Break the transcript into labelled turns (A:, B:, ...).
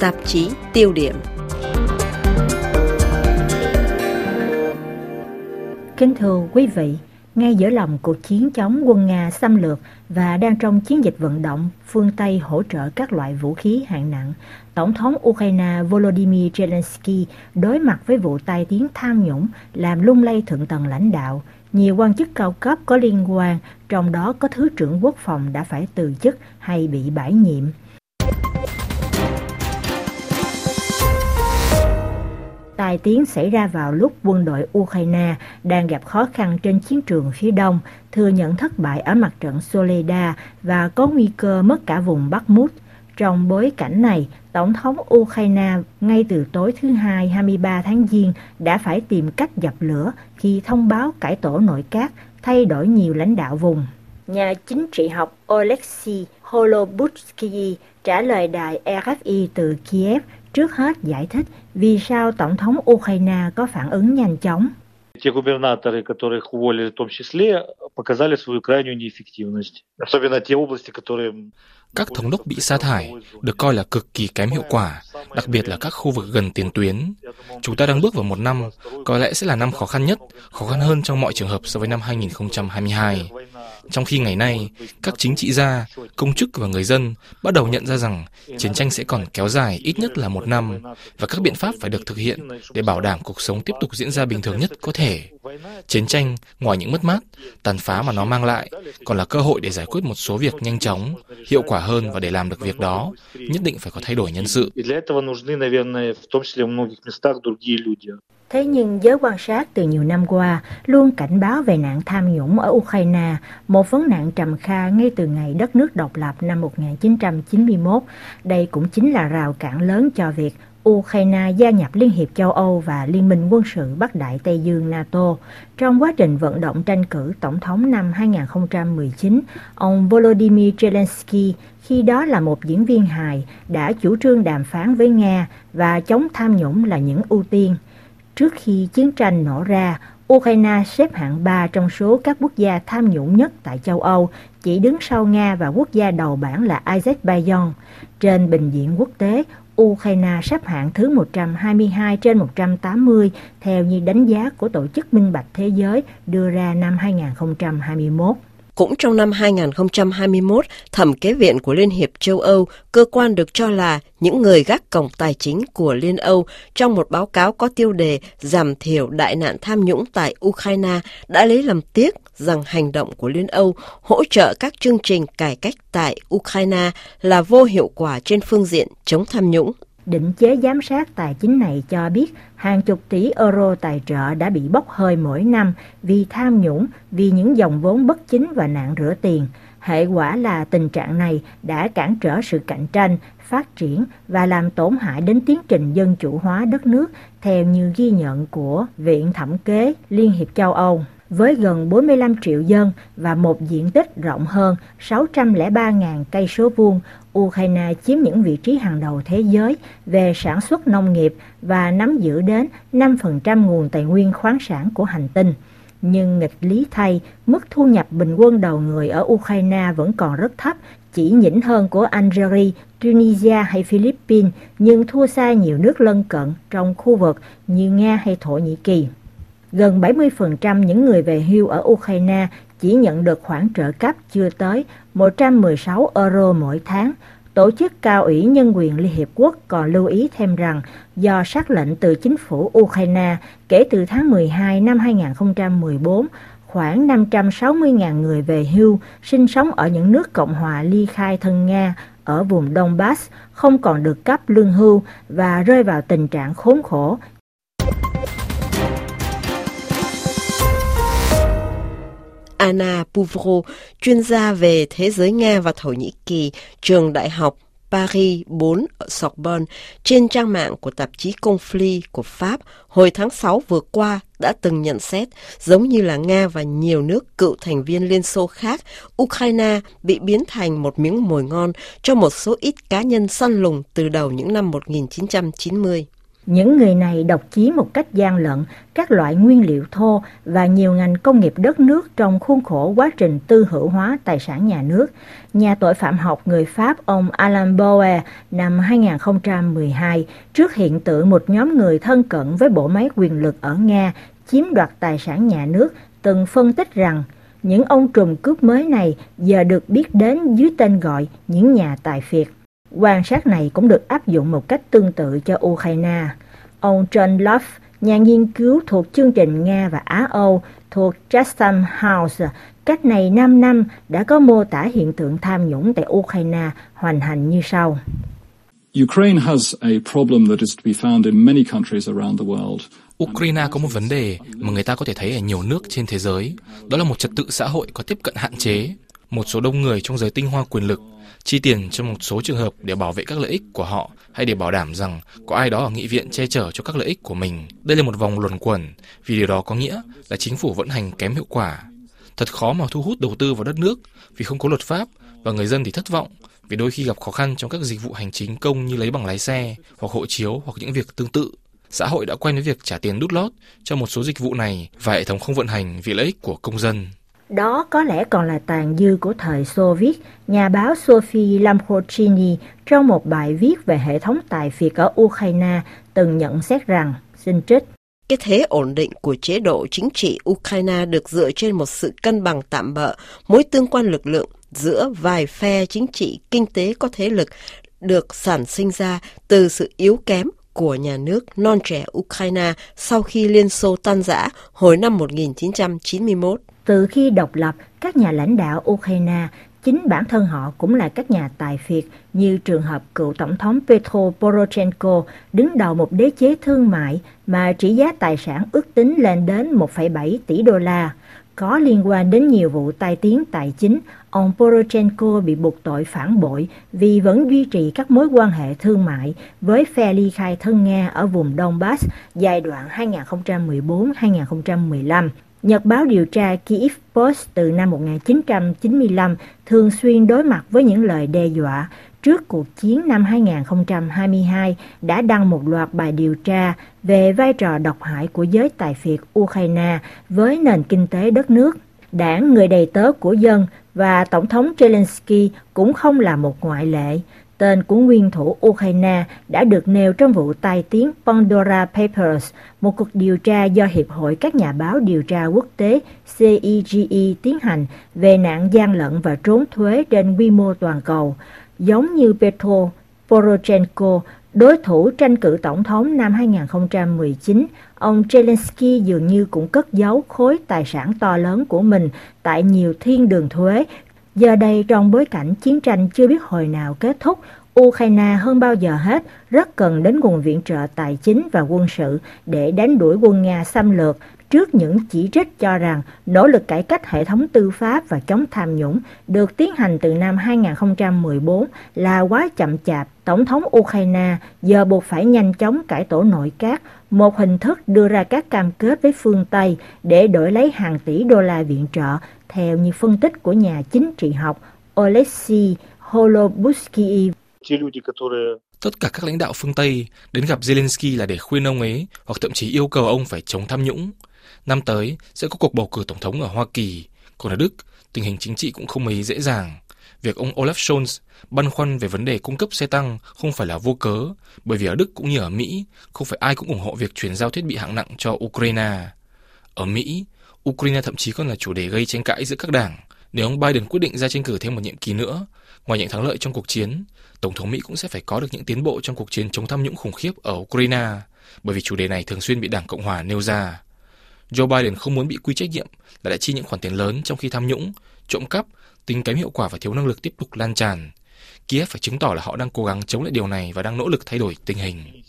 A: tạp chí tiêu điểm.
B: Kính thưa quý vị, ngay giữa lòng cuộc chiến chống quân Nga xâm lược và đang trong chiến dịch vận động phương Tây hỗ trợ các loại vũ khí hạng nặng, Tổng thống Ukraine Volodymyr Zelensky đối mặt với vụ tai tiếng tham nhũng làm lung lay thượng tầng lãnh đạo. Nhiều quan chức cao cấp có liên quan, trong đó có Thứ trưởng Quốc phòng đã phải từ chức hay bị bãi nhiệm. Tai tiếng xảy ra vào lúc quân đội Ukraine đang gặp khó khăn trên chiến trường phía đông, thừa nhận thất bại ở mặt trận Soleda và có nguy cơ mất cả vùng Bắc Mút. Trong bối cảnh này, Tổng thống Ukraine ngay từ tối thứ Hai 23 tháng Giêng đã phải tìm cách dập lửa khi thông báo cải tổ nội các, thay đổi nhiều lãnh đạo vùng. Nhà chính trị học Oleksiy Holobutsky trả lời đài RFI từ Kiev Trước hết giải thích vì sao Tổng thống Ukraine có phản ứng nhanh chóng.
C: Те губернаторы, которых уволили в том числе, показали свою крайнюю неэффективность. Особенно те области, которые
D: các thống đốc bị sa thải được coi là cực kỳ kém hiệu quả, đặc biệt là các khu vực gần tiền tuyến. Chúng ta đang bước vào một năm, có lẽ sẽ là năm khó khăn nhất, khó khăn hơn trong mọi trường hợp so với năm 2022. Trong khi ngày nay, các chính trị gia, công chức và người dân bắt đầu nhận ra rằng chiến tranh sẽ còn kéo dài ít nhất là một năm và các biện pháp phải được thực hiện để bảo đảm cuộc sống tiếp tục diễn ra bình thường nhất có thể. Chiến tranh, ngoài những mất mát, tàn phá mà nó mang lại, còn là cơ hội để giải quyết một số việc nhanh chóng, hiệu quả hơn và để làm được việc đó, nhất định phải có thay đổi nhân sự.
B: Thế nhưng giới quan sát từ nhiều năm qua luôn cảnh báo về nạn tham nhũng ở Ukraine, một vấn nạn trầm kha ngay từ ngày đất nước độc lập năm 1991. Đây cũng chính là rào cản lớn cho việc Ukraine gia nhập Liên hiệp châu Âu và Liên minh quân sự Bắc Đại Tây Dương NATO. Trong quá trình vận động tranh cử Tổng thống năm 2019, ông Volodymyr Zelensky, khi đó là một diễn viên hài, đã chủ trương đàm phán với Nga và chống tham nhũng là những ưu tiên. Trước khi chiến tranh nổ ra, Ukraine xếp hạng 3 trong số các quốc gia tham nhũng nhất tại châu Âu, chỉ đứng sau Nga và quốc gia đầu bảng là Azerbaijan. Trên bình diện quốc tế, Ukraine xếp hạng thứ 122 trên 180 theo như đánh giá của Tổ chức Minh bạch Thế giới đưa ra năm 2021.
A: Cũng trong năm 2021, thẩm kế viện của Liên hiệp châu Âu, cơ quan được cho là những người gác cổng tài chính của Liên Âu trong một báo cáo có tiêu đề giảm thiểu đại nạn tham nhũng tại Ukraine đã lấy làm tiếc rằng hành động của Liên Âu hỗ trợ các chương trình cải cách tại Ukraine là vô hiệu quả trên phương diện chống tham nhũng.
B: Định chế giám sát tài chính này cho biết hàng chục tỷ euro tài trợ đã bị bốc hơi mỗi năm vì tham nhũng, vì những dòng vốn bất chính và nạn rửa tiền. Hệ quả là tình trạng này đã cản trở sự cạnh tranh, phát triển và làm tổn hại đến tiến trình dân chủ hóa đất nước theo như ghi nhận của Viện Thẩm kế Liên hiệp châu Âu với gần 45 triệu dân và một diện tích rộng hơn 603.000 cây số vuông, Ukraine chiếm những vị trí hàng đầu thế giới về sản xuất nông nghiệp và nắm giữ đến 5% nguồn tài nguyên khoáng sản của hành tinh. Nhưng nghịch lý thay, mức thu nhập bình quân đầu người ở Ukraine vẫn còn rất thấp, chỉ nhỉnh hơn của Algeria, Tunisia hay Philippines, nhưng thua xa nhiều nước lân cận trong khu vực như Nga hay Thổ Nhĩ Kỳ. Gần 70% những người về hưu ở Ukraine chỉ nhận được khoản trợ cấp chưa tới 116 euro mỗi tháng. Tổ chức cao ủy nhân quyền Liên Hiệp Quốc còn lưu ý thêm rằng do sắc lệnh từ chính phủ Ukraine kể từ tháng 12 năm 2014, khoảng 560.000 người về hưu sinh sống ở những nước Cộng hòa ly khai thân Nga ở vùng Donbass không còn được cấp lương hưu và rơi vào tình trạng khốn khổ
A: Anna Puvro, chuyên gia về thế giới Nga và Thổ Nhĩ Kỳ, trường đại học Paris 4 ở Sorbonne, trên trang mạng của tạp chí Conflit của Pháp hồi tháng 6 vừa qua đã từng nhận xét, giống như là Nga và nhiều nước cựu thành viên Liên Xô khác, Ukraine bị biến thành một miếng mồi ngon cho một số ít cá nhân săn lùng từ đầu những năm 1990.
B: Những người này độc chiếm một cách gian lận các loại nguyên liệu thô và nhiều ngành công nghiệp đất nước trong khuôn khổ quá trình tư hữu hóa tài sản nhà nước. Nhà tội phạm học người Pháp ông Alain Boer năm 2012 trước hiện tượng một nhóm người thân cận với bộ máy quyền lực ở Nga chiếm đoạt tài sản nhà nước, từng phân tích rằng những ông trùm cướp mới này giờ được biết đến dưới tên gọi những nhà tài phiệt. Quan sát này cũng được áp dụng một cách tương tự cho Ukraine. Ông John Love, nhà nghiên cứu thuộc chương trình Nga và Á Âu thuộc Chatham House, cách này 5 năm đã có mô tả hiện tượng tham nhũng tại Ukraine hoành hành như sau.
E: Ukraine has a problem that is to be found in many countries around the world.
D: Ukraine có một vấn đề mà người ta có thể thấy ở nhiều nước trên thế giới, đó là một trật tự xã hội có tiếp cận hạn chế. Một số đông người trong giới tinh hoa quyền lực chi tiền cho một số trường hợp để bảo vệ các lợi ích của họ hay để bảo đảm rằng có ai đó ở nghị viện che chở cho các lợi ích của mình. Đây là một vòng luẩn quẩn, vì điều đó có nghĩa là chính phủ vận hành kém hiệu quả. Thật khó mà thu hút đầu tư vào đất nước vì không có luật pháp và người dân thì thất vọng vì đôi khi gặp khó khăn trong các dịch vụ hành chính công như lấy bằng lái xe hoặc hộ chiếu hoặc những việc tương tự. Xã hội đã quen với việc trả tiền đút lót cho một số dịch vụ này và hệ thống không vận hành vì lợi ích của công dân.
B: Đó có lẽ còn là tàn dư của thời Xô Viết, nhà báo Sophie Lamborghini trong một bài viết về hệ thống tài phiệt ở Ukraine từng nhận xét rằng, xin trích,
A: cái thế ổn định của chế độ chính trị Ukraine được dựa trên một sự cân bằng tạm bợ, mối tương quan lực lượng giữa vài phe chính trị kinh tế có thế lực được sản sinh ra từ sự yếu kém của nhà nước non trẻ Ukraine sau khi Liên Xô tan rã hồi năm 1991.
B: Từ khi độc lập, các nhà lãnh đạo Ukraine chính bản thân họ cũng là các nhà tài phiệt như trường hợp cựu tổng thống Petro Poroshenko đứng đầu một đế chế thương mại mà trị giá tài sản ước tính lên đến 1,7 tỷ đô la. Có liên quan đến nhiều vụ tai tiếng tài chính, ông Poroshenko bị buộc tội phản bội vì vẫn duy trì các mối quan hệ thương mại với phe ly khai thân Nga ở vùng Donbass giai đoạn 2014-2015. Nhật báo điều tra Kyiv Post từ năm 1995 thường xuyên đối mặt với những lời đe dọa. Trước cuộc chiến năm 2022 đã đăng một loạt bài điều tra về vai trò độc hại của giới tài phiệt Ukraine với nền kinh tế đất nước. Đảng, người đầy tớ của dân và Tổng thống Zelensky cũng không là một ngoại lệ. Tên của nguyên thủ Ukraine đã được nêu trong vụ tai tiếng Pandora Papers, một cuộc điều tra do Hiệp hội các nhà báo điều tra quốc tế CEGE tiến hành về nạn gian lận và trốn thuế trên quy mô toàn cầu. Giống như Petro Poroshenko, đối thủ tranh cử tổng thống năm 2019, ông Zelensky dường như cũng cất giấu khối tài sản to lớn của mình tại nhiều thiên đường thuế Giờ đây trong bối cảnh chiến tranh chưa biết hồi nào kết thúc, Ukraine hơn bao giờ hết rất cần đến nguồn viện trợ tài chính và quân sự để đánh đuổi quân Nga xâm lược trước những chỉ trích cho rằng nỗ lực cải cách hệ thống tư pháp và chống tham nhũng được tiến hành từ năm 2014 là quá chậm chạp. Tổng thống Ukraine giờ buộc phải nhanh chóng cải tổ nội các, một hình thức đưa ra các cam kết với phương Tây để đổi lấy hàng tỷ đô la viện trợ theo như phân tích của nhà chính trị học Oleksiy Holobusky.
D: Tất cả các lãnh đạo phương Tây đến gặp Zelensky là để khuyên ông ấy hoặc thậm chí yêu cầu ông phải chống tham nhũng. Năm tới sẽ có cuộc bầu cử tổng thống ở Hoa Kỳ, còn ở Đức tình hình chính trị cũng không mấy dễ dàng. Việc ông Olaf Scholz băn khoăn về vấn đề cung cấp xe tăng không phải là vô cớ, bởi vì ở Đức cũng như ở Mỹ, không phải ai cũng ủng hộ việc chuyển giao thiết bị hạng nặng cho Ukraine. Ở Mỹ, Ukraine thậm chí còn là chủ đề gây tranh cãi giữa các đảng. Nếu ông Biden quyết định ra tranh cử thêm một nhiệm kỳ nữa, ngoài những thắng lợi trong cuộc chiến, Tổng thống Mỹ cũng sẽ phải có được những tiến bộ trong cuộc chiến chống tham nhũng khủng khiếp ở Ukraine, bởi vì chủ đề này thường xuyên bị Đảng Cộng hòa nêu ra. Joe Biden không muốn bị quy trách nhiệm là đã chi những khoản tiền lớn trong khi tham nhũng, trộm cắp, tính kém hiệu quả và thiếu năng lực tiếp tục lan tràn. Kiev phải chứng tỏ là họ đang cố gắng chống lại điều này và đang nỗ lực thay đổi tình hình.